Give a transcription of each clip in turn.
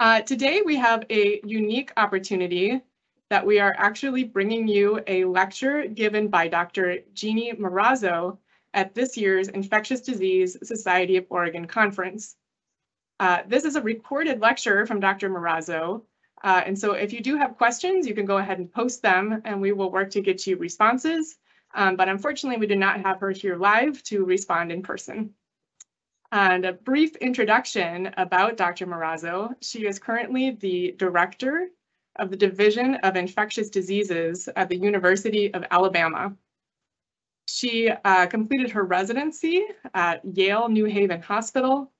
Uh, today we have a unique opportunity that we are actually bringing you a lecture given by Dr. Jeannie Marrazzo at this year's Infectious Disease Society of Oregon Conference. Uh, this is a recorded lecture from Dr. Marrazzo, uh, and so if you do have questions, you can go ahead and post them and we will work to get you responses. Um, but unfortunately, we do not have her here live to respond in person. And a brief introduction about Dr. Marrazzo. She is currently the director of the Division of Infectious Diseases at the University of Alabama. She uh, completed her residency at Yale New Haven Hospital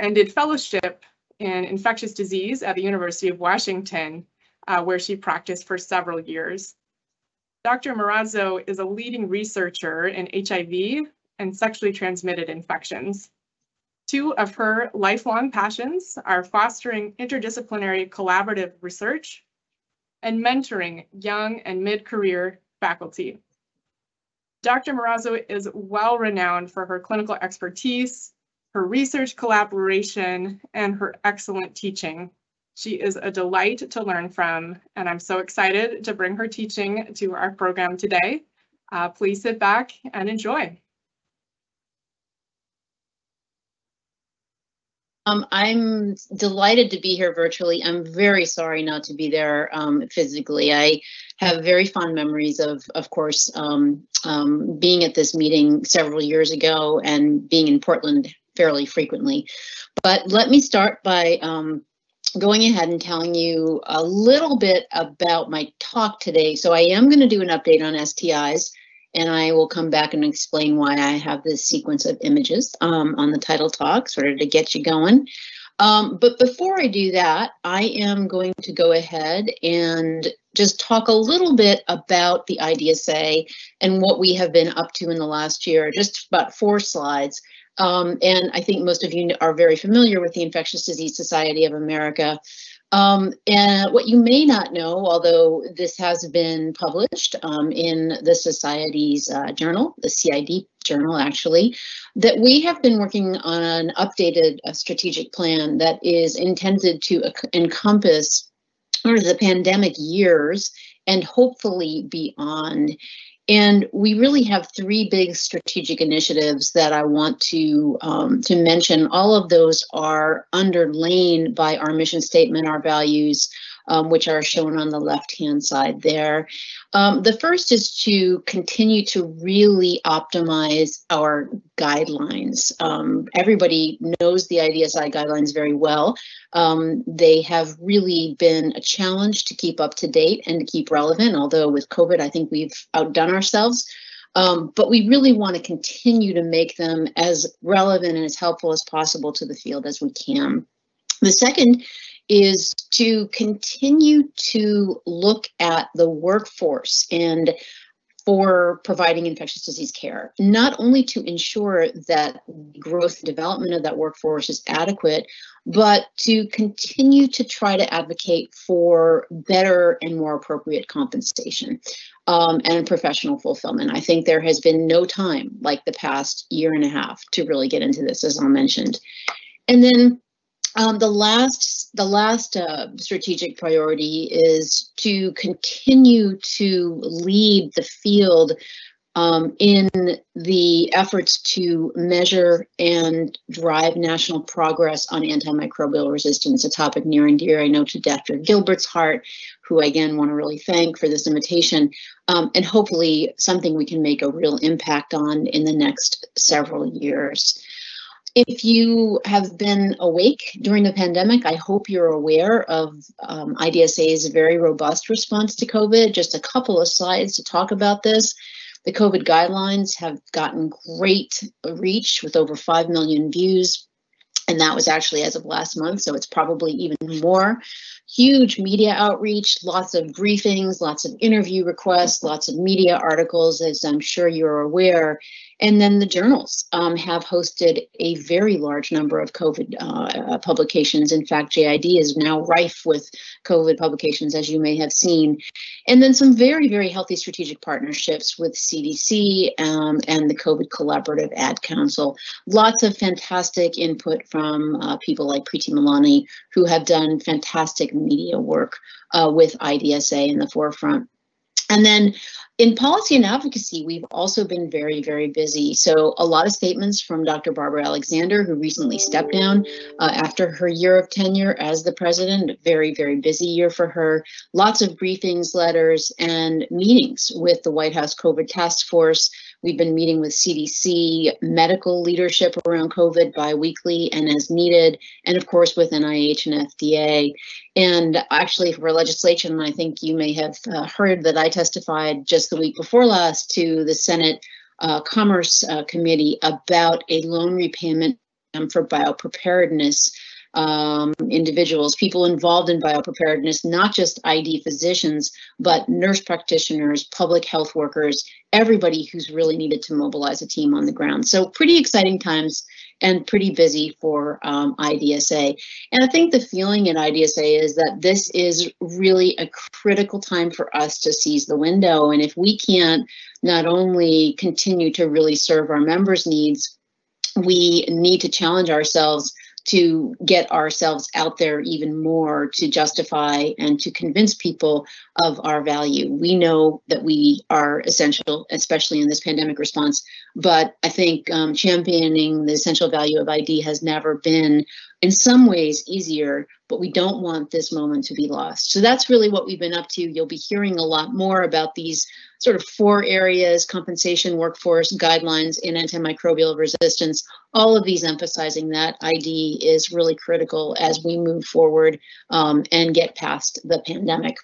and did fellowship in infectious disease at the University of Washington, uh, where she practiced for several years. Dr. Marrazzo is a leading researcher in HIV and sexually transmitted infections. Two of her lifelong passions are fostering interdisciplinary collaborative research and mentoring young and mid-career faculty. Dr. Marrazzo is well renowned for her clinical expertise, her research collaboration, and her excellent teaching. She is a delight to learn from, and I'm so excited to bring her teaching to our program today. Uh, please sit back and enjoy. Um, I'm delighted to be here virtually. I'm very sorry not to be there um, physically. I have very fond memories of, of course, um, um, being at this meeting several years ago and being in Portland fairly frequently. But let me start by um, going ahead and telling you a little bit about my talk today. So I am going to do an update on STIs and I will come back and explain why I have this sequence of images um, on the title talk, sort of to get you going. Um, but before I do that, I am going to go ahead and just talk a little bit about the IDSA and what we have been up to in the last year, just about four slides. Um, and I think most of you are very familiar with the Infectious Disease Society of America. Um, and what you may not know, although this has been published um, in the Society's uh, journal, the CID journal actually, that we have been working on an updated uh, strategic plan that is intended to encompass sort of the pandemic years and hopefully beyond. And we really have three big strategic initiatives that I want to um, to mention. All of those are underlain by our mission statement, our values, um, which are shown on the left-hand side there. Um, the first is to continue to really optimize our guidelines. Um, everybody knows the IDSA guidelines very well. Um, they have really been a challenge to keep up to date and to keep relevant, although with COVID, I think we've outdone ourselves. Um, but we really want to continue to make them as relevant and as helpful as possible to the field as we can. The second is to continue to look at the workforce and for providing infectious disease care, not only to ensure that growth and development of that workforce is adequate, but to continue to try to advocate for better and more appropriate compensation um, and professional fulfillment. I think there has been no time like the past year and a half to really get into this, as I mentioned. And then um, the last, the last uh, strategic priority is to continue to lead the field um, in the efforts to measure and drive national progress on antimicrobial resistance, a topic near and dear, I know, to Dr. Gilbert's heart, who I again want to really thank for this invitation, um, and hopefully something we can make a real impact on in the next several years. If you have been awake during the pandemic, I hope you're aware of um, IDSA's very robust response to COVID. Just a couple of slides to talk about this. The COVID guidelines have gotten great reach with over 5 million views. And that was actually as of last month, so it's probably even more. Huge media outreach, lots of briefings, lots of interview requests, lots of media articles, as I'm sure you're aware And then the journals um, have hosted a very large number of COVID uh, publications. In fact, JID is now rife with COVID publications, as you may have seen. And then some very, very healthy strategic partnerships with CDC um, and the COVID Collaborative Ad Council. Lots of fantastic input from uh, people like Preeti Malani, who have done fantastic media work uh, with IDSA in the forefront. And then in policy and advocacy, we've also been very, very busy. So a lot of statements from Dr. Barbara Alexander, who recently stepped down uh, after her year of tenure as the president. Very, very busy year for her. Lots of briefings, letters, and meetings with the White House COVID task force, We've been meeting with CDC medical leadership around COVID biweekly and as needed, and of course with NIH and FDA. And actually, for legislation, I think you may have uh, heard that I testified just the week before last to the Senate uh, Commerce uh, Committee about a loan repayment for biopreparedness um, individuals, people involved in biopreparedness, not just ID physicians, but nurse practitioners, public health workers, everybody who's really needed to mobilize a team on the ground. So pretty exciting times and pretty busy for um, IDSA. And I think the feeling at IDSA is that this is really a critical time for us to seize the window. And if we can't not only continue to really serve our members' needs, we need to challenge ourselves to get ourselves out there even more to justify and to convince people of our value. We know that we are essential, especially in this pandemic response, but I think um, championing the essential value of ID has never been in some ways easier, but we don't want this moment to be lost. So that's really what we've been up to. You'll be hearing a lot more about these sort of four areas, compensation, workforce, guidelines, and antimicrobial resistance, all of these emphasizing that ID is really critical as we move forward um, and get past the pandemic.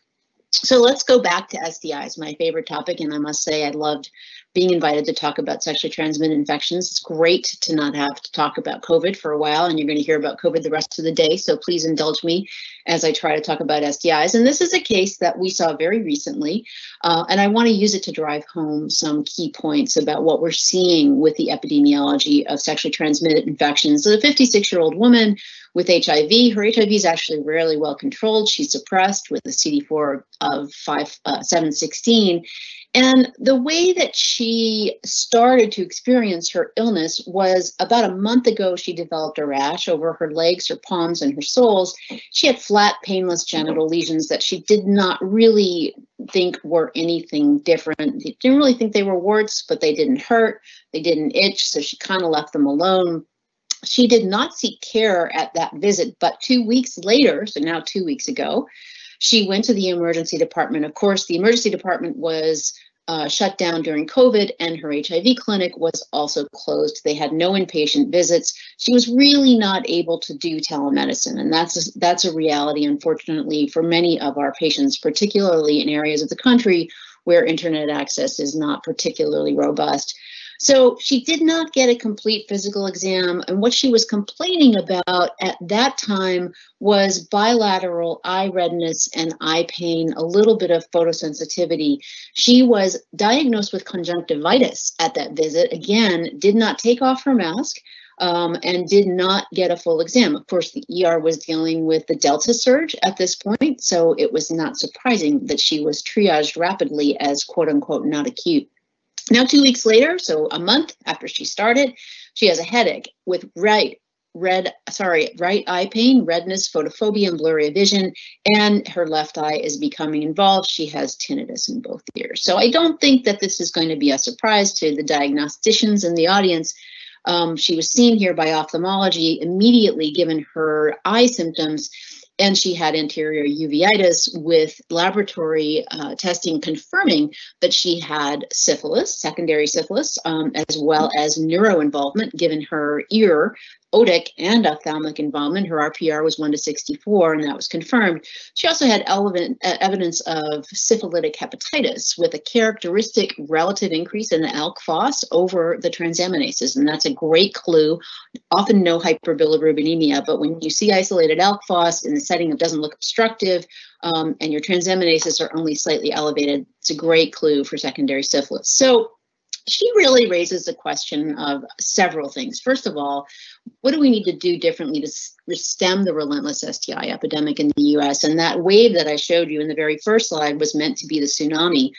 So let's go back to STIs, my favorite topic, and I must say I loved being invited to talk about sexually transmitted infections. It's great to not have to talk about COVID for a while, and you're going to hear about COVID the rest of the day. So please indulge me as I try to talk about STIs. And this is a case that we saw very recently, uh, and I want to use it to drive home some key points about what we're seeing with the epidemiology of sexually transmitted infections. So, the 56 year old woman with HIV. Her HIV is actually rarely well controlled. She's suppressed with a CD4 of 5, uh, 716. And the way that she started to experience her illness was about a month ago, she developed a rash over her legs, her palms, and her soles. She had flat, painless genital lesions that she did not really think were anything different. She didn't really think they were warts, but they didn't hurt, they didn't itch, so she kind of left them alone. She did not seek care at that visit, but two weeks later, so now two weeks ago, she went to the emergency department. Of course, the emergency department was uh, shut down during COVID, and her HIV clinic was also closed. They had no inpatient visits. She was really not able to do telemedicine, and that's a, that's a reality, unfortunately, for many of our patients, particularly in areas of the country where internet access is not particularly robust. So she did not get a complete physical exam. And what she was complaining about at that time was bilateral eye redness and eye pain, a little bit of photosensitivity. She was diagnosed with conjunctivitis at that visit. Again, did not take off her mask. Um, and did not get a full exam. Of course, the ER was dealing with the Delta surge at this point, so it was not surprising that she was triaged rapidly as quote unquote not acute. Now, two weeks later, so a month after she started, she has a headache with right red, sorry, right eye pain, redness, photophobia, and blurry vision, and her left eye is becoming involved. She has tinnitus in both ears. So I don't think that this is going to be a surprise to the diagnosticians in the audience. Um, she was seen here by ophthalmology immediately given her eye symptoms and she had anterior uveitis with laboratory uh, testing confirming that she had syphilis, secondary syphilis, um, as well as neuro involvement given her ear otic and ophthalmic involvement. Her RPR was 1 to 64, and that was confirmed. She also had evidence of syphilitic hepatitis with a characteristic relative increase in the ALK phos over the transaminases, and that's a great clue. Often no hyperbilirubinemia, but when you see isolated ALK phos in the setting that doesn't look obstructive, um, and your transaminases are only slightly elevated, it's a great clue for secondary syphilis. So she really raises the question of several things. First of all, what do we need to do differently to stem the relentless STI epidemic in the US? And that wave that I showed you in the very first slide was meant to be the tsunami,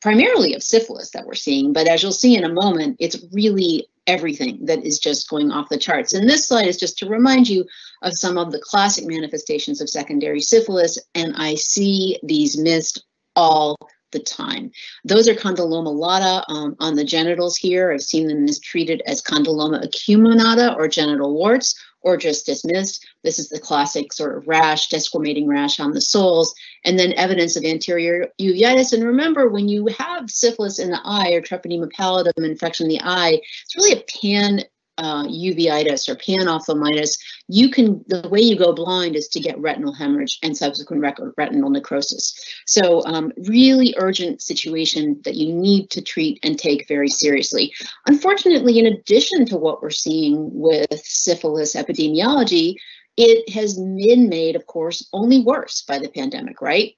primarily of syphilis that we're seeing. But as you'll see in a moment, it's really everything that is just going off the charts. And this slide is just to remind you of some of the classic manifestations of secondary syphilis. And I see these missed all the time. Those are condyloma lata um, on the genitals here. I've seen them mistreated as condyloma acuminata or genital warts or just dismissed. This is the classic sort of rash, desquamating rash on the soles, and then evidence of anterior uveitis. And remember, when you have syphilis in the eye or treponema pallidum infection in the eye, it's really a pan uh, uveitis or panophthalmitis, you can the way you go blind is to get retinal hemorrhage and subsequent retinal necrosis. So um, really urgent situation that you need to treat and take very seriously. Unfortunately, in addition to what we're seeing with syphilis epidemiology, it has been made, of course, only worse by the pandemic, right?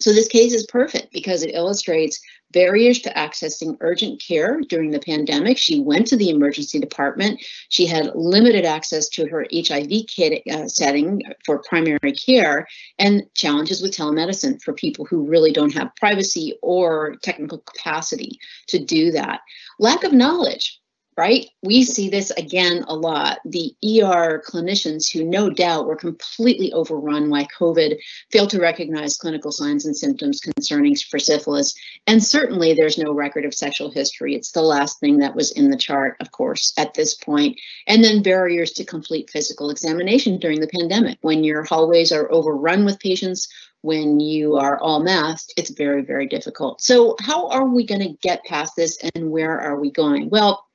So this case is perfect because it illustrates barriers to accessing urgent care during the pandemic. She went to the emergency department. She had limited access to her HIV kit uh, setting for primary care and challenges with telemedicine for people who really don't have privacy or technical capacity to do that. Lack of knowledge right? We see this again a lot. The ER clinicians who no doubt were completely overrun by COVID failed to recognize clinical signs and symptoms concerning for syphilis. And certainly there's no record of sexual history. It's the last thing that was in the chart, of course, at this point. And then barriers to complete physical examination during the pandemic. When your hallways are overrun with patients, when you are all masked, it's very, very difficult. So how are we going to get past this and where are we going? Well,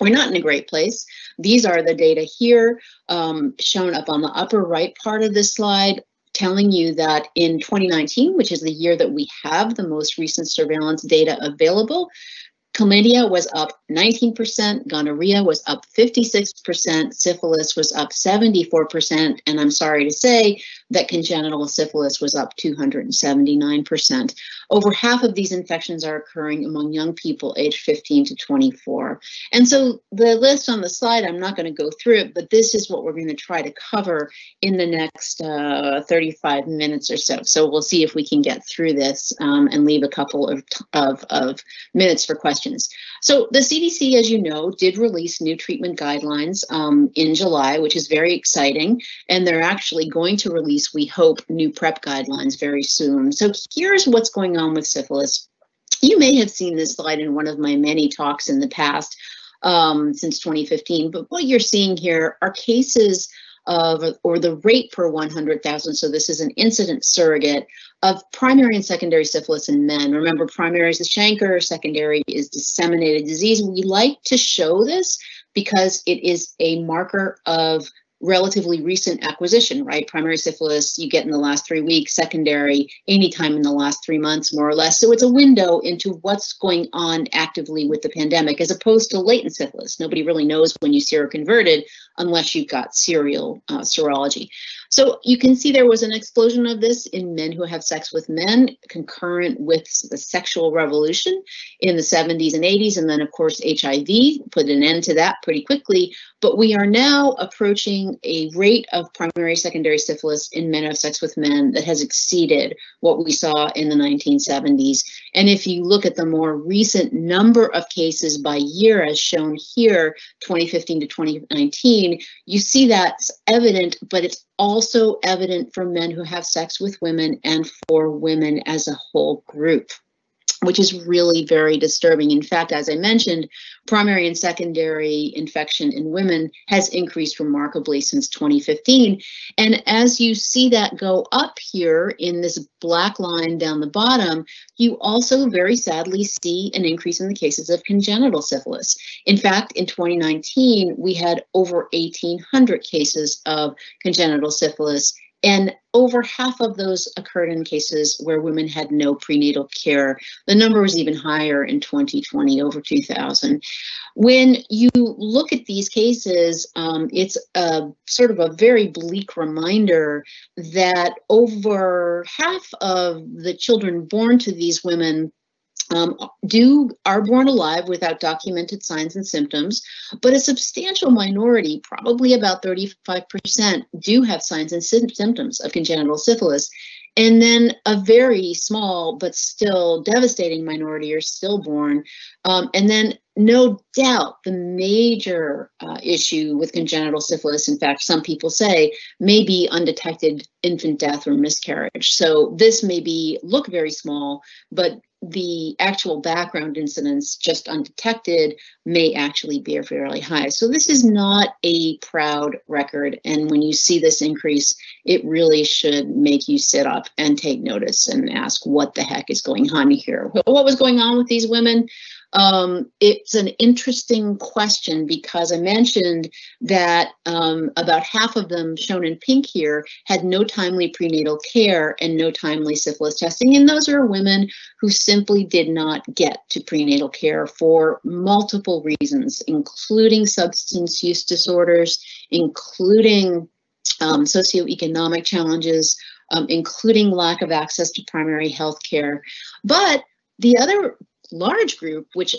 we're not in a great place. These are the data here um, shown up on the upper right part of this slide telling you that in 2019, which is the year that we have the most recent surveillance data available, Chlamydia was up 19%, gonorrhea was up 56%, syphilis was up 74%, and I'm sorry to say that congenital syphilis was up 279%. Over half of these infections are occurring among young people aged 15 to 24. And so the list on the slide, I'm not going to go through it, but this is what we're going to try to cover in the next uh, 35 minutes or so. So we'll see if we can get through this um, and leave a couple of, of, of minutes for questions So the CDC, as you know, did release new treatment guidelines um, in July, which is very exciting. And they're actually going to release, we hope, new PrEP guidelines very soon. So here's what's going on with syphilis. You may have seen this slide in one of my many talks in the past um, since 2015, but what you're seeing here are cases of, or the rate per 100,000, so this is an incident surrogate of primary and secondary syphilis in men. Remember, primary is the chancre, secondary is disseminated disease. We like to show this because it is a marker of relatively recent acquisition, right? Primary syphilis you get in the last three weeks, secondary anytime in the last three months, more or less. So it's a window into what's going on actively with the pandemic, as opposed to latent syphilis. Nobody really knows when you seroconverted unless you've got serial uh, serology. So you can see there was an explosion of this in men who have sex with men, concurrent with the sexual revolution in the 70s and 80s. And then, of course, HIV put an end to that pretty quickly. But we are now approaching a rate of primary secondary syphilis in men who have sex with men that has exceeded what we saw in the 1970s. And if you look at the more recent number of cases by year, as shown here, 2015 to 2019, you see that's evident, but it's also evident for men who have sex with women and for women as a whole group which is really very disturbing. In fact, as I mentioned, primary and secondary infection in women has increased remarkably since 2015. And as you see that go up here in this black line down the bottom, you also very sadly see an increase in the cases of congenital syphilis. In fact, in 2019, we had over 1,800 cases of congenital syphilis and over half of those occurred in cases where women had no prenatal care. The number was even higher in 2020, over 2,000. When you look at these cases, um, it's a sort of a very bleak reminder that over half of the children born to these women um, do are born alive without documented signs and symptoms, but a substantial minority, probably about 35%, do have signs and sy symptoms of congenital syphilis. And then a very small but still devastating minority are stillborn. Um, and then, no doubt, the major uh, issue with congenital syphilis, in fact, some people say, may be undetected infant death or miscarriage. So this may be look very small, but the actual background incidence just undetected may actually be fairly high. So this is not a proud record. And when you see this increase, it really should make you sit up and take notice and ask what the heck is going on here. What was going on with these women? Um, it's an interesting question because I mentioned that um, about half of them, shown in pink here, had no timely prenatal care and no timely syphilis testing. And those are women who simply did not get to prenatal care for multiple reasons, including substance use disorders, including um, socioeconomic challenges, um, including lack of access to primary health care. But the other large group, which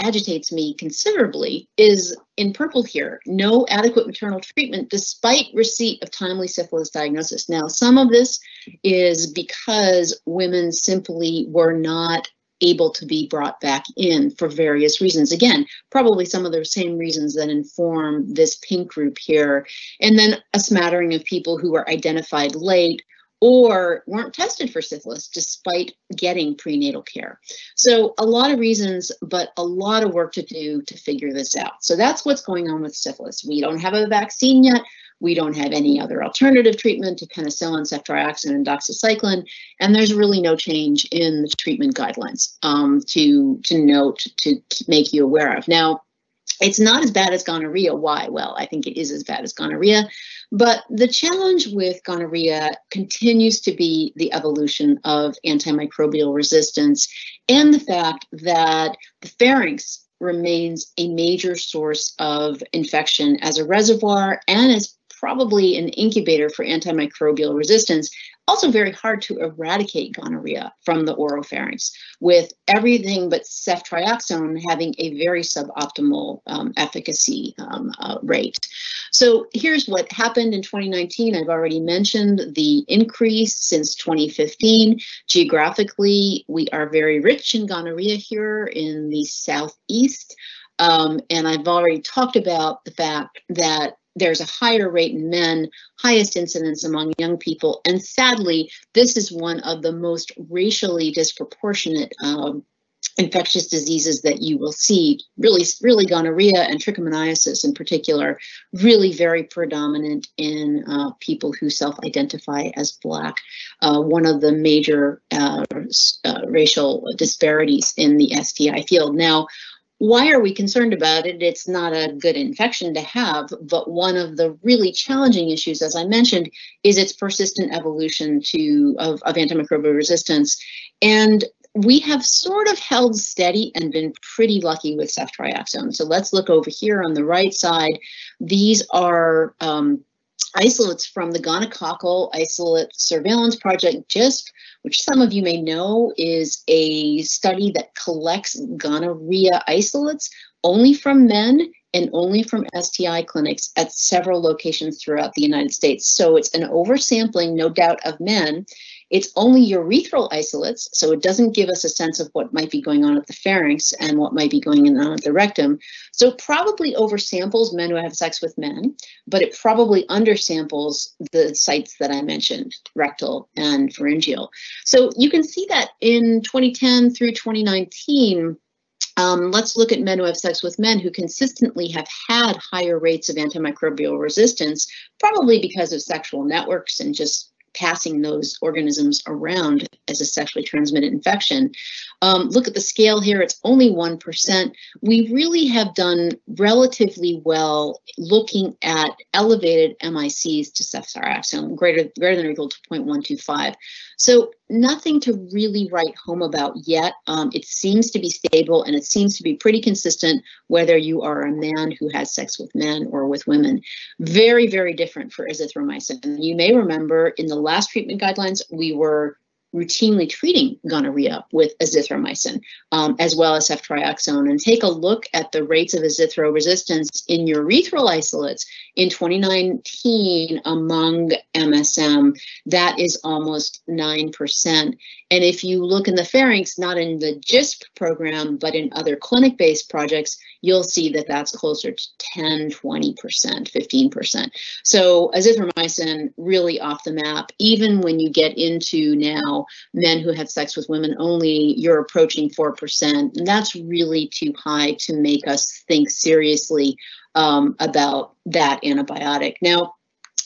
agitates me considerably, is in purple here, no adequate maternal treatment despite receipt of timely syphilis diagnosis. Now, some of this is because women simply were not able to be brought back in for various reasons. Again, probably some of the same reasons that inform this pink group here. And then a smattering of people who were identified late or weren't tested for syphilis despite getting prenatal care. So a lot of reasons, but a lot of work to do to figure this out. So that's what's going on with syphilis. We don't have a vaccine yet. We don't have any other alternative treatment to penicillin, ceftriaxone, and doxycycline, and there's really no change in the treatment guidelines um, to to note to make you aware of. Now, it's not as bad as gonorrhea. Why? Well, I think it is as bad as gonorrhea. But the challenge with gonorrhea continues to be the evolution of antimicrobial resistance and the fact that the pharynx remains a major source of infection as a reservoir and as probably an incubator for antimicrobial resistance also very hard to eradicate gonorrhea from the oropharynx, with everything but ceftriaxone having a very suboptimal um, efficacy um, uh, rate. So here's what happened in 2019. I've already mentioned the increase since 2015. Geographically, we are very rich in gonorrhea here in the southeast. Um, and I've already talked about the fact that there's a higher rate in men, highest incidence among young people, and sadly, this is one of the most racially disproportionate um, infectious diseases that you will see. Really, really gonorrhea and trichomoniasis in particular, really very predominant in uh, people who self-identify as Black. Uh, one of the major uh, uh racial disparities in the STI field. Now, why are we concerned about it? It's not a good infection to have, but one of the really challenging issues, as I mentioned, is its persistent evolution to of, of antimicrobial resistance. And we have sort of held steady and been pretty lucky with ceftriaxone. So let's look over here on the right side. These are um, isolates from the gonococcal isolate surveillance project, GISP, which some of you may know is a study that collects gonorrhea isolates only from men and only from STI clinics at several locations throughout the United States. So it's an oversampling, no doubt, of men it's only urethral isolates, so it doesn't give us a sense of what might be going on at the pharynx and what might be going on at the rectum. So probably oversamples men who have sex with men, but it probably undersamples the sites that I mentioned, rectal and pharyngeal. So you can see that in 2010 through 2019, um, let's look at men who have sex with men who consistently have had higher rates of antimicrobial resistance, probably because of sexual networks and just passing those organisms around as a sexually transmitted infection. Um, look at the scale here, it's only 1%. We really have done relatively well looking at elevated MICs to ceftriaxone, greater, greater than or equal to 0.125. So nothing to really write home about yet. Um, it seems to be stable and it seems to be pretty consistent whether you are a man who has sex with men or with women. Very, very different for azithromycin. You may remember in the last treatment guidelines, we were routinely treating gonorrhea with azithromycin, um, as well as ceftriaxone, and take a look at the rates of azithro resistance in urethral isolates in 2019 among MSM. That is almost 9%. And if you look in the pharynx, not in the GISP program, but in other clinic based projects, you'll see that that's closer to 10, 20%, 15%. So azithromycin really off the map. Even when you get into now men who have sex with women only, you're approaching 4%. And that's really too high to make us think seriously um, about that antibiotic. Now,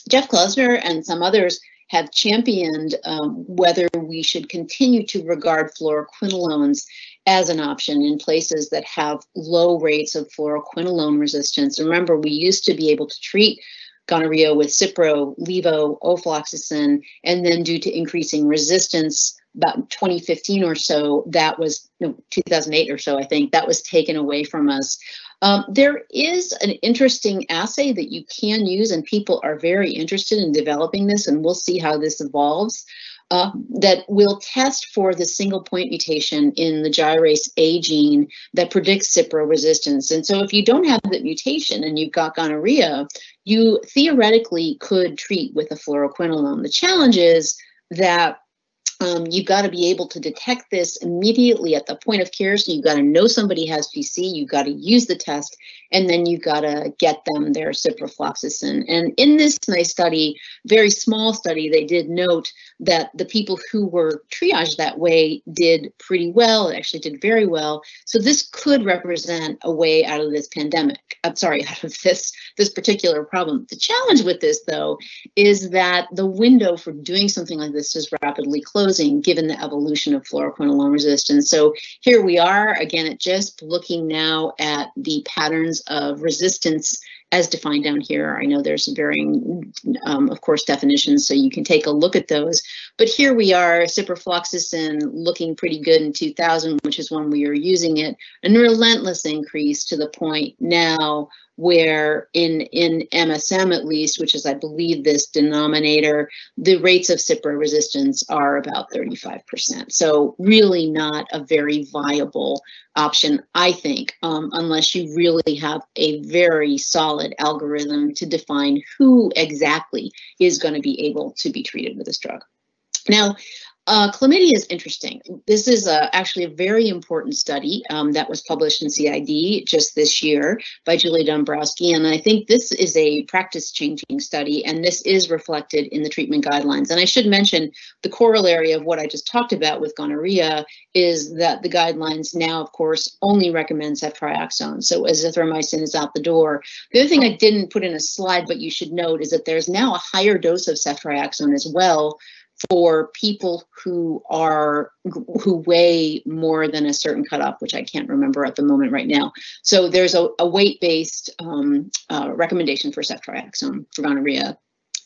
Jeff Klausner and some others have championed um, whether we should continue to regard fluoroquinolones as an option in places that have low rates of fluoroquinolone resistance. Remember, we used to be able to treat gonorrhea with Cipro, Levo, ofloxacin, and then due to increasing resistance, about 2015 or so, that was no, 2008 or so, I think, that was taken away from us. Um, there is an interesting assay that you can use, and people are very interested in developing this, and we'll see how this evolves. Uh, that will test for the single point mutation in the gyrase A gene that predicts Cipro resistance. And so if you don't have that mutation and you've got gonorrhea, you theoretically could treat with a fluoroquinolone. The challenge is that um, you've got to be able to detect this immediately at the point of care. So you've got to know somebody has GC, you've got to use the test, and then you've got to get them their ciprofloxacin. And in this nice study, very small study, they did note that the people who were triaged that way did pretty well, actually did very well. So this could represent a way out of this pandemic. I'm sorry, out of this, this particular problem. The challenge with this, though, is that the window for doing something like this is rapidly closing given the evolution of fluoroquinolone resistance. So here we are again at just looking now at the patterns of resistance as defined down here. I know there's varying, um, of course, definitions, so you can take a look at those. But here we are, ciprofloxacin looking pretty good in 2000, which is when we were using it, and relentless increase to the point now where in, in MSM at least, which is I believe this denominator, the rates of Cipro resistance are about 35%. So really not a very viable option, I think, um, unless you really have a very solid algorithm to define who exactly is going to be able to be treated with this drug. Now, uh, chlamydia is interesting. This is uh, actually a very important study um, that was published in CID just this year by Julie Dombrowski. And I think this is a practice changing study, and this is reflected in the treatment guidelines. And I should mention the corollary of what I just talked about with gonorrhea is that the guidelines now, of course, only recommend ceftriaxone. So azithromycin is out the door. The other thing I didn't put in a slide, but you should note, is that there's now a higher dose of ceftriaxone as well for people who are who weigh more than a certain cutoff, which I can't remember at the moment right now. So there's a, a weight-based um, uh, recommendation for ceftriaxone for gonorrhea,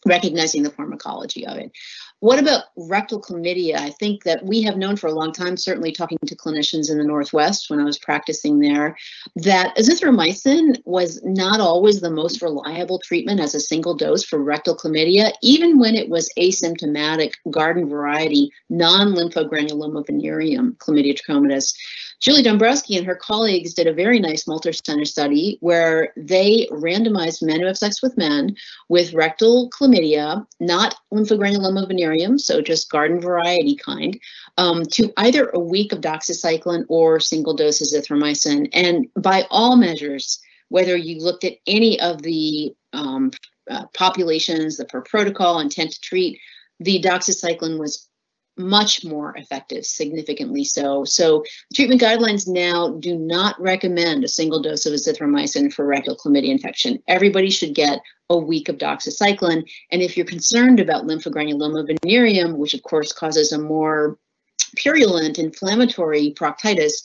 recognizing the pharmacology of it. What about rectal chlamydia? I think that we have known for a long time, certainly talking to clinicians in the Northwest when I was practicing there, that azithromycin was not always the most reliable treatment as a single dose for rectal chlamydia, even when it was asymptomatic garden variety non-lymphogranuloma venereum chlamydia trachomatis. Julie Dombrowski and her colleagues did a very nice multi-center study where they randomized men who have sex with men with rectal chlamydia, not lymphogranuloma venereum, so just garden variety kind, um, to either a week of doxycycline or single dose azithromycin. And by all measures, whether you looked at any of the um, uh, populations, the per protocol intent to treat, the doxycycline was much more effective, significantly so. So treatment guidelines now do not recommend a single dose of azithromycin for rectal chlamydia infection. Everybody should get a week of doxycycline. And if you're concerned about lymphogranuloma venereum, which of course causes a more purulent inflammatory proctitis,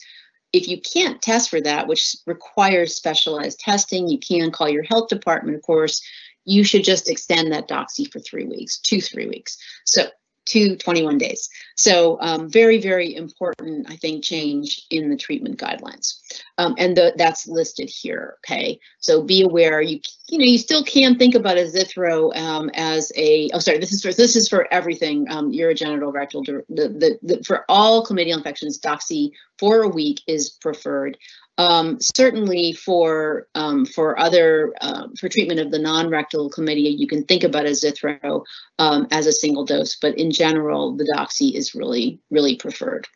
if you can't test for that, which requires specialized testing, you can call your health department, of course, you should just extend that doxy for three weeks, two, three weeks. So to 21 days. So um, very, very important, I think, change in the treatment guidelines. Um, and the, that's listed here, okay? So be aware, you you know, you still can think about azithro um, as a, oh, sorry, this is for, this is for everything, um, urogenital rectal, the, the, the, for all chlamydial infections, doxy for a week is preferred. Um, certainly for um, for other uh, for treatment of the non-rectal chlamydia, you can think about azithro um, as a single dose, but in general, the doxy is really really preferred.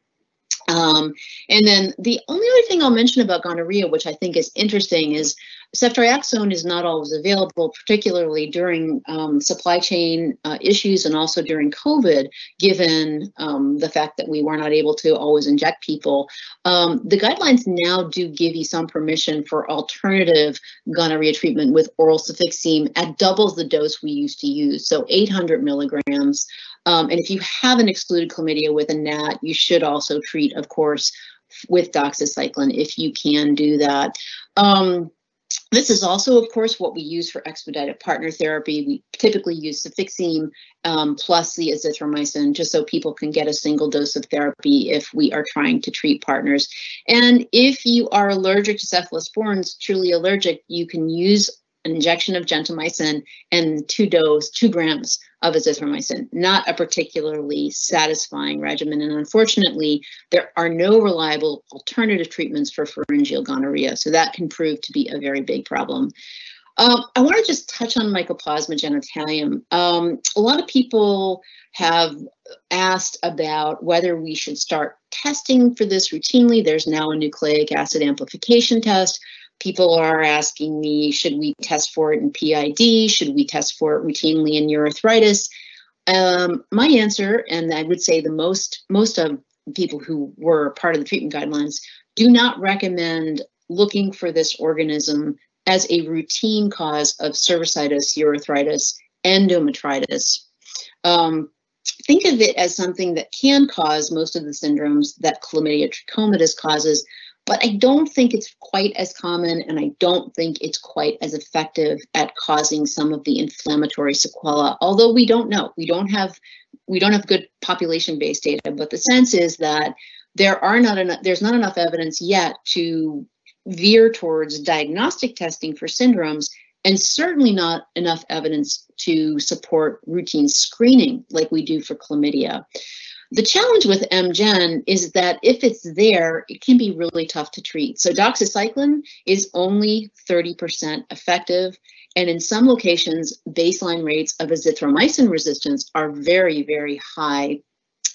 Um, and then the only other thing I'll mention about gonorrhea, which I think is interesting, is ceftriaxone is not always available, particularly during um, supply chain uh, issues and also during COVID, given um, the fact that we were not able to always inject people. Um, the guidelines now do give you some permission for alternative gonorrhea treatment with oral cefixime at doubles the dose we used to use, so 800 milligrams. Um, and if you haven't excluded chlamydia with a NAT, you should also treat, of course, with doxycycline if you can do that. Um, this is also, of course, what we use for expedited partner therapy. We typically use cefixime um, plus the azithromycin just so people can get a single dose of therapy if we are trying to treat partners. And if you are allergic to cephalosporins, truly allergic, you can use an injection of gentamicin and two dose, two grams of azithromycin, not a particularly satisfying regimen. And unfortunately, there are no reliable alternative treatments for pharyngeal gonorrhea. So that can prove to be a very big problem. Um, I want to just touch on Mycoplasma genitalium. Um, a lot of people have asked about whether we should start testing for this routinely. There's now a nucleic acid amplification test people are asking me, should we test for it in PID? Should we test for it routinely in urethritis? Um, my answer, and I would say the most most of people who were part of the treatment guidelines do not recommend looking for this organism as a routine cause of cervicitis, urethritis, endometritis. Um, think of it as something that can cause most of the syndromes that chlamydia trachomatis causes, but I don't think it's quite as common and I don't think it's quite as effective at causing some of the inflammatory sequela, although we don't know. We don't have we don't have good population-based data, but the sense is that there are not enough there's not enough evidence yet to veer towards diagnostic testing for syndromes and certainly not enough evidence to support routine screening like we do for chlamydia. The challenge with MGen is that if it's there, it can be really tough to treat. So doxycycline is only 30% effective. And in some locations, baseline rates of azithromycin resistance are very, very high.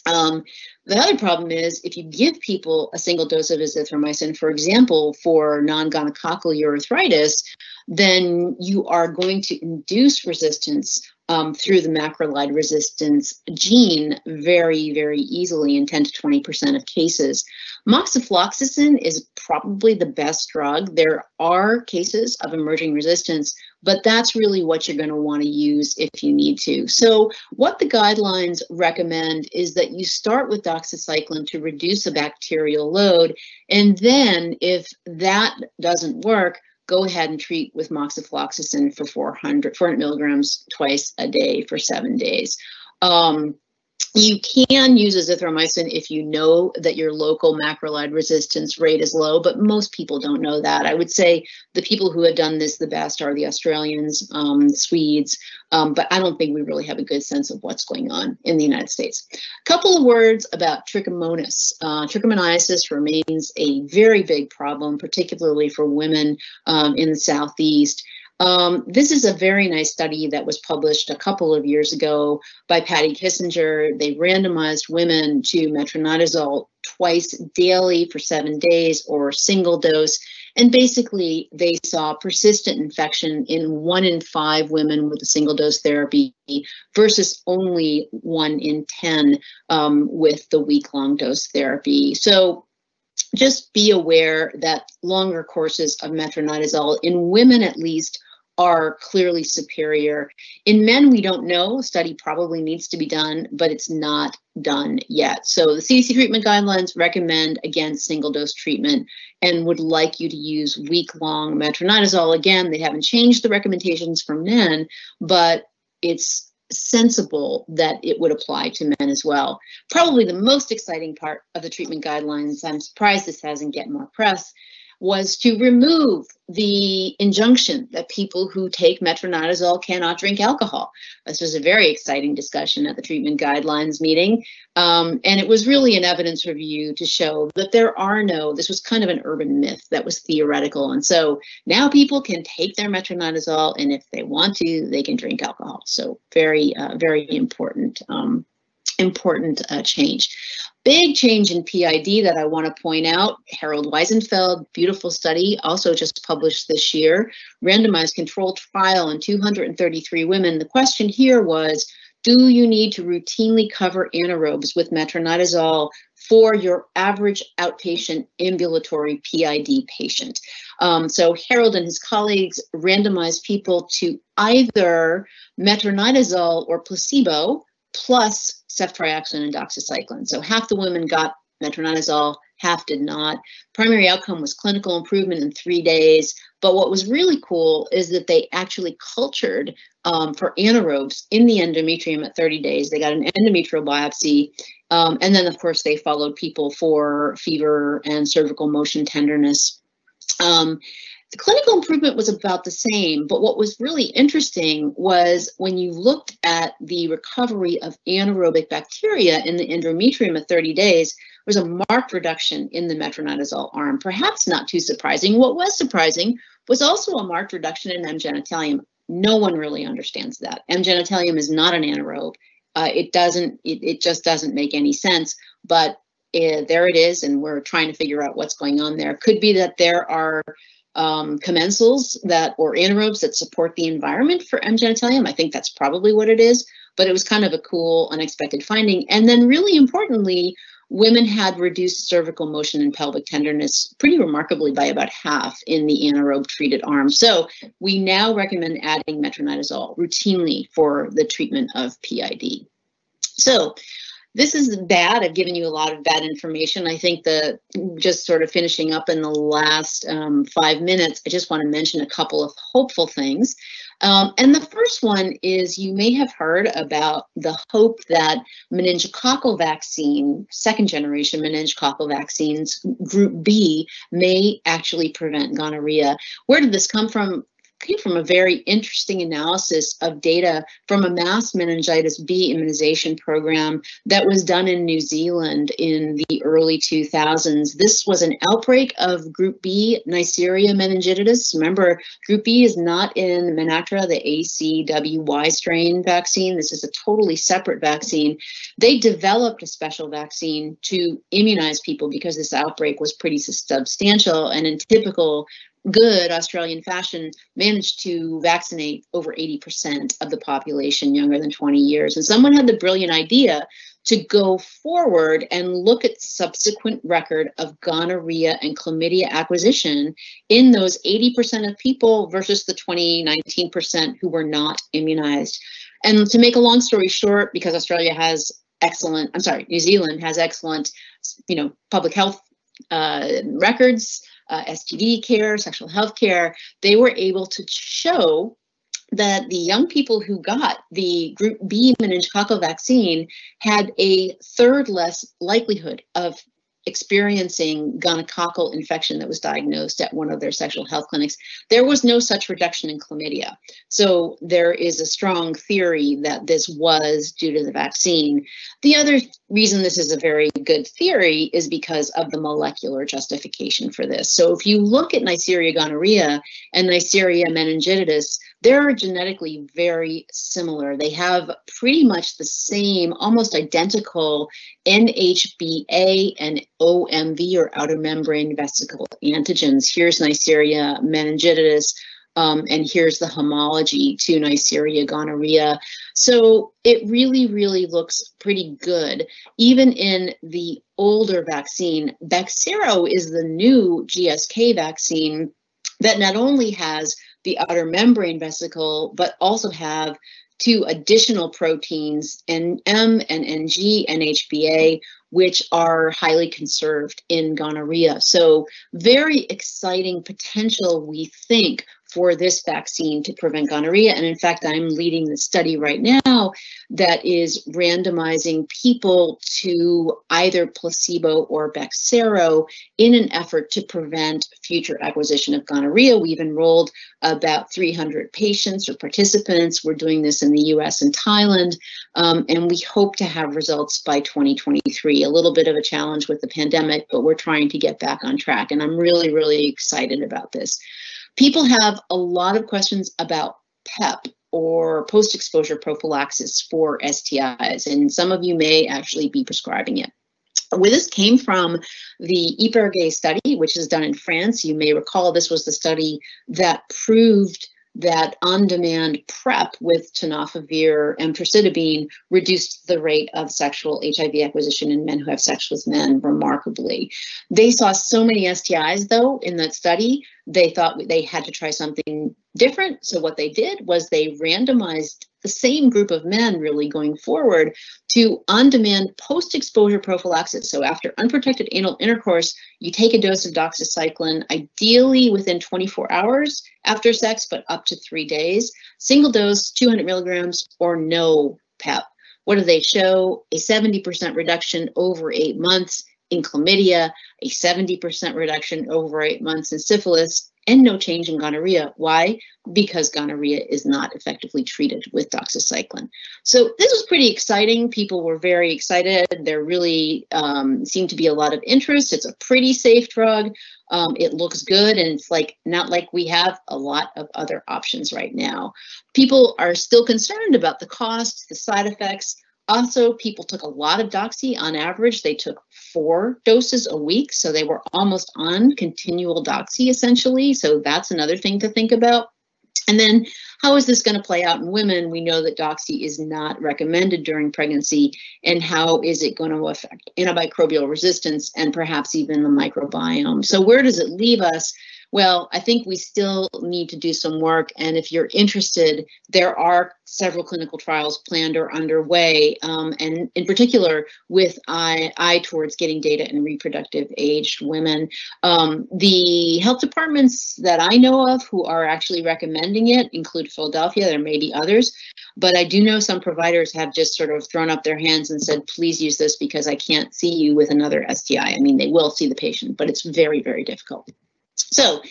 Um, the other problem is if you give people a single dose of azithromycin, for example, for non-gonococcal urethritis, then you are going to induce resistance um, through the macrolide resistance gene very, very easily in 10 to 20% of cases. Moxifloxacin is probably the best drug. There are cases of emerging resistance, but that's really what you're going to want to use if you need to. So what the guidelines recommend is that you start with doxycycline to reduce a bacterial load. And then if that doesn't work, go ahead and treat with moxifloxacin for 400, 400 milligrams twice a day for seven days. Um, you can use azithromycin if you know that your local macrolide resistance rate is low, but most people don't know that. I would say the people who have done this the best are the Australians, um, Swedes, um, but I don't think we really have a good sense of what's going on in the United States. A couple of words about trichomonas. Uh, trichomoniasis remains a very big problem, particularly for women um, in the Southeast. Um, this is a very nice study that was published a couple of years ago by Patty Kissinger. They randomized women to metronidazole twice daily for seven days or single dose. And basically, they saw persistent infection in one in five women with a single dose therapy versus only one in 10 um, with the week long dose therapy. So just be aware that longer courses of metronidazole in women at least are clearly superior. In men, we don't know. A study probably needs to be done, but it's not done yet. So the CDC treatment guidelines recommend against single dose treatment and would like you to use week long metronidazole. Again, they haven't changed the recommendations for men, but it's sensible that it would apply to men as well. Probably the most exciting part of the treatment guidelines, I'm surprised this hasn't get more press, was to remove the injunction that people who take metronidazole cannot drink alcohol. This was a very exciting discussion at the treatment guidelines meeting. Um, and it was really an evidence review to show that there are no, this was kind of an urban myth that was theoretical. And so now people can take their metronidazole and if they want to, they can drink alcohol. So very, uh, very important, um, important uh, change big change in PID that I want to point out. Harold Wiesenfeld, beautiful study, also just published this year, randomized controlled trial in 233 women. The question here was, do you need to routinely cover anaerobes with metronidazole for your average outpatient ambulatory PID patient? Um, so Harold and his colleagues randomized people to either metronidazole or placebo plus ceftriaxone and doxycycline. So half the women got metronidazole, half did not. Primary outcome was clinical improvement in three days. But what was really cool is that they actually cultured um, for anaerobes in the endometrium at 30 days. They got an endometrial biopsy. Um, and then, of course, they followed people for fever and cervical motion tenderness. Um, the clinical improvement was about the same, but what was really interesting was when you looked at the recovery of anaerobic bacteria in the endometrium at 30 days, there was a marked reduction in the metronidazole arm. Perhaps not too surprising. What was surprising was also a marked reduction in M. genitalium. No one really understands that. M. genitalium is not an anaerobe. Uh, it doesn't, it, it just doesn't make any sense, but uh, there it is, and we're trying to figure out what's going on there. Could be that there are um, commensals that or anaerobes that support the environment for M. genitalium. I think that's probably what it is, but it was kind of a cool, unexpected finding. And then really importantly, women had reduced cervical motion and pelvic tenderness pretty remarkably by about half in the anaerobe treated arm. So we now recommend adding metronidazole routinely for the treatment of PID. So this is bad. I've given you a lot of bad information. I think the just sort of finishing up in the last um, five minutes, I just want to mention a couple of hopeful things. Um, and the first one is you may have heard about the hope that meningococcal vaccine, second generation meningococcal vaccines, group B, may actually prevent gonorrhea. Where did this come from? Came from a very interesting analysis of data from a mass meningitis B immunization program that was done in New Zealand in the early 2000s. This was an outbreak of group B Neisseria meningitidis. Remember, group B is not in Menactra, the ACWY strain vaccine. This is a totally separate vaccine. They developed a special vaccine to immunize people because this outbreak was pretty substantial and in typical good Australian fashion managed to vaccinate over 80% of the population younger than 20 years. And someone had the brilliant idea to go forward and look at subsequent record of gonorrhea and chlamydia acquisition in those 80% of people versus the 20, 19% who were not immunized. And to make a long story short, because Australia has excellent, I'm sorry, New Zealand has excellent, you know, public health uh, records, uh, STD care, sexual health care, they were able to show that the young people who got the group B meningococcal vaccine had a third less likelihood of experiencing gonococcal infection that was diagnosed at one of their sexual health clinics. There was no such reduction in chlamydia. So there is a strong theory that this was due to the vaccine. The other reason this is a very good theory is because of the molecular justification for this. So if you look at Neisseria gonorrhea and Neisseria meningitidis, they're genetically very similar. They have pretty much the same, almost identical NHBA and OMV or outer membrane vesicle antigens. Here's Neisseria meningitidis, um, and here's the homology to Neisseria gonorrhea. So it really, really looks pretty good. Even in the older vaccine, Bexsero is the new GSK vaccine that not only has the outer membrane vesicle, but also have two additional proteins, NM and NG and HBA, which are highly conserved in gonorrhea. So very exciting potential, we think, for this vaccine to prevent gonorrhea. And in fact, I'm leading the study right now that is randomizing people to either placebo or Bexsero in an effort to prevent future acquisition of gonorrhea. We've enrolled about 300 patients or participants. We're doing this in the US and Thailand, um, and we hope to have results by 2023. A little bit of a challenge with the pandemic, but we're trying to get back on track. And I'm really, really excited about this. People have a lot of questions about PEP or post exposure prophylaxis for STIs, and some of you may actually be prescribing it. Where this came from the IPERGAY study, which is done in France. You may recall this was the study that proved that on-demand PrEP with tenofovir and emtricitabine reduced the rate of sexual HIV acquisition in men who have sex with men remarkably. They saw so many STIs though in that study, they thought they had to try something different. So what they did was they randomized the same group of men really going forward to on-demand post-exposure prophylaxis. So after unprotected anal intercourse, you take a dose of doxycycline, ideally within 24 hours after sex, but up to three days, single dose, 200 milligrams or no PEP. What do they show? A 70% reduction over eight months in chlamydia, a 70% reduction over eight months in syphilis, and no change in gonorrhea. Why? Because gonorrhea is not effectively treated with doxycycline. So this was pretty exciting. People were very excited. There really um, seemed to be a lot of interest. It's a pretty safe drug. Um, it looks good, and it's like not like we have a lot of other options right now. People are still concerned about the costs, the side effects. Also, people took a lot of doxy. On average, they took four doses a week. So they were almost on continual doxy essentially. So that's another thing to think about. And then how is this going to play out in women? We know that doxy is not recommended during pregnancy. And how is it going to affect antimicrobial resistance and perhaps even the microbiome? So where does it leave us? Well, I think we still need to do some work. And if you're interested, there are several clinical trials planned or underway, um, and in particular with eye, eye towards getting data in reproductive aged women. Um, the health departments that I know of who are actually recommending it include Philadelphia, there may be others, but I do know some providers have just sort of thrown up their hands and said, please use this because I can't see you with another STI. I mean, they will see the patient, but it's very, very difficult. So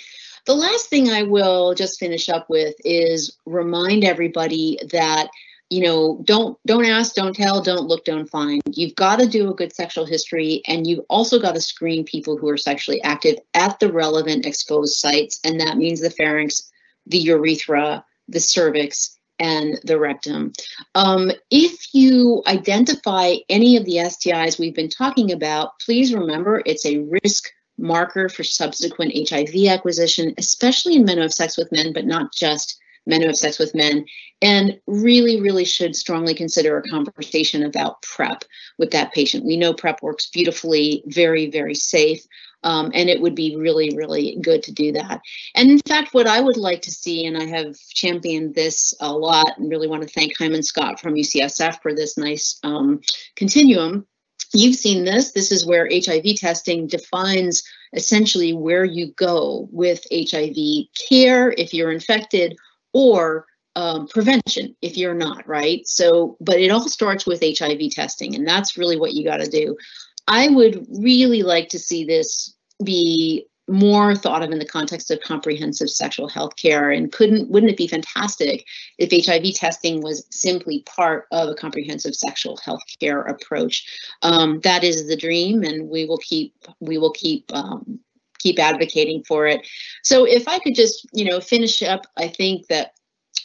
the last thing I will just finish up with is remind everybody that you know don't don't ask don't tell don't look don't find you've got to do a good sexual history and you've also got to screen people who are sexually active at the relevant exposed sites and that means the pharynx the urethra the cervix and the rectum. Um, if you identify any of the STIs we've been talking about, please remember it's a risk marker for subsequent HIV acquisition, especially in men who have sex with men, but not just men who have sex with men, and really, really should strongly consider a conversation about PrEP with that patient. We know PrEP works beautifully, very, very safe. Um, and it would be really, really good to do that. And in fact, what I would like to see, and I have championed this a lot, and really want to thank Hyman Scott from UCSF for this nice um, continuum, You've seen this. This is where HIV testing defines essentially where you go with HIV care if you're infected or um, prevention if you're not, right? So, but it all starts with HIV testing, and that's really what you got to do. I would really like to see this be more thought of in the context of comprehensive sexual health care and couldn't wouldn't it be fantastic if hiv testing was simply part of a comprehensive sexual health care approach um, that is the dream and we will keep we will keep um, keep advocating for it so if i could just you know finish up i think that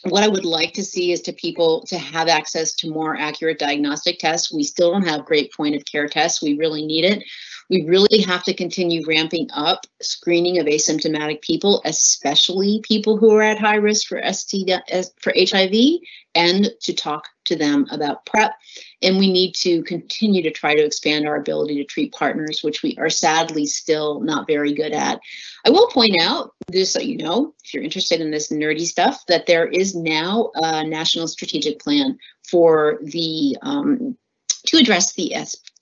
what I would like to see is to people to have access to more accurate diagnostic tests. We still don't have great point of care tests. We really need it. We really have to continue ramping up screening of asymptomatic people, especially people who are at high risk for ST for HIV, and to talk to them about PrEP. And we need to continue to try to expand our ability to treat partners, which we are sadly still not very good at. I will point out, just so you know, if you're interested in this nerdy stuff, that there is now a national strategic plan for the um, to address the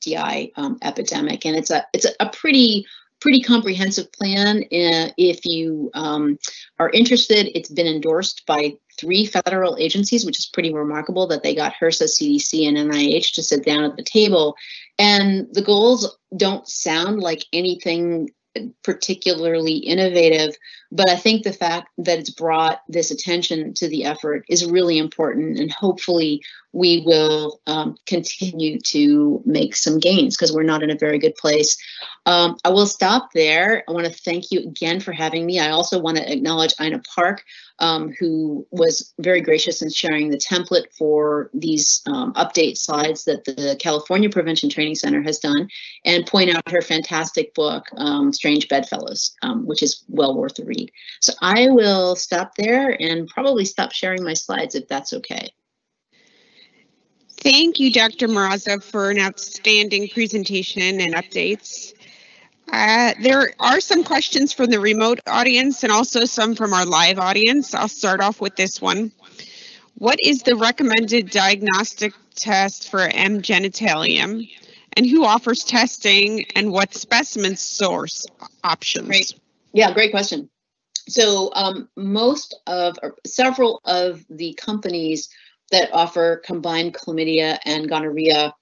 STI um, epidemic, and it's a it's a, pretty pretty comprehensive plan. Uh, if you um, are interested, it's been endorsed by three federal agencies, which is pretty remarkable that they got HRSA, CDC, and NIH to sit down at the table. And the goals don't sound like anything particularly innovative, but I think the fact that it's brought this attention to the effort is really important, and hopefully we will um, continue to make some gains because we're not in a very good place. Um, I will stop there. I want to thank you again for having me. I also want to acknowledge Ina Park, um, who was very gracious in sharing the template for these um, update slides that the California Prevention Training Center has done, and point out her fantastic book, um, Strange Bedfellows, um, which is well worth a read. So I will stop there and probably stop sharing my slides if that's okay. Thank you, Dr. Marrazzo, for an outstanding presentation and updates. Uh, there are some questions from the remote audience and also some from our live audience. I'll start off with this one. What is the recommended diagnostic test for M. genitalium? And who offers testing and what specimen source options? Great. Yeah, great question. So um, most of, several of the companies that offer combined chlamydia and gonorrhea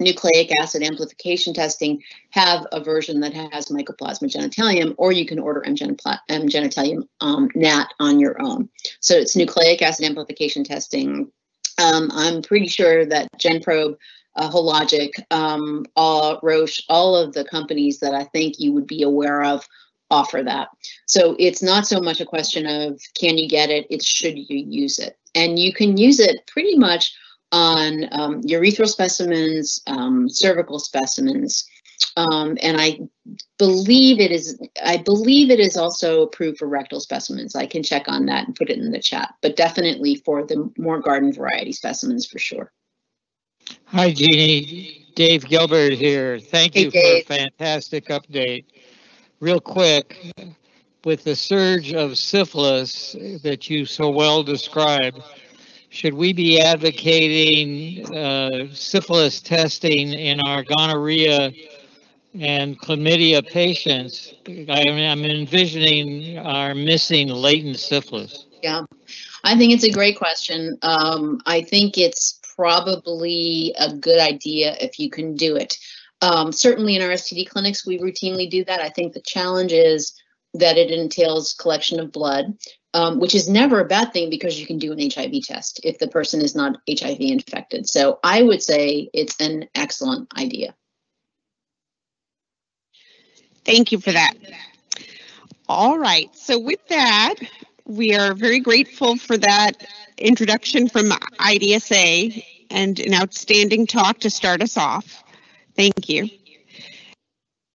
nucleic acid amplification testing have a version that has mycoplasma genitalium, or you can order M, genitalium um, NAT on your own. So it's nucleic acid amplification testing. Um, I'm pretty sure that GenProbe, uh, Hologic, um, all, Roche, all of the companies that I think you would be aware of offer that. So it's not so much a question of can you get it, it's should you use it. And you can use it pretty much on um, urethral specimens, um, cervical specimens, um, and I believe it is. I believe it is also approved for rectal specimens. I can check on that and put it in the chat, but definitely for the more garden variety specimens for sure. Hi, Jeannie. Dave Gilbert here. Thank hey, you Dave. for a fantastic update real quick, with the surge of syphilis that you so well described, should we be advocating uh, syphilis testing in our gonorrhea and chlamydia patients? I am envisioning our missing latent syphilis. Yeah, I think it's a great question. Um, I think it's probably a good idea if you can do it. Um, certainly in our STD clinics, we routinely do that. I think the challenge is that it entails collection of blood, um, which is never a bad thing because you can do an HIV test if the person is not HIV infected. So I would say it's an excellent idea. Thank you for that. All right, so with that, we are very grateful for that introduction from IDSA and an outstanding talk to start us off. Thank you.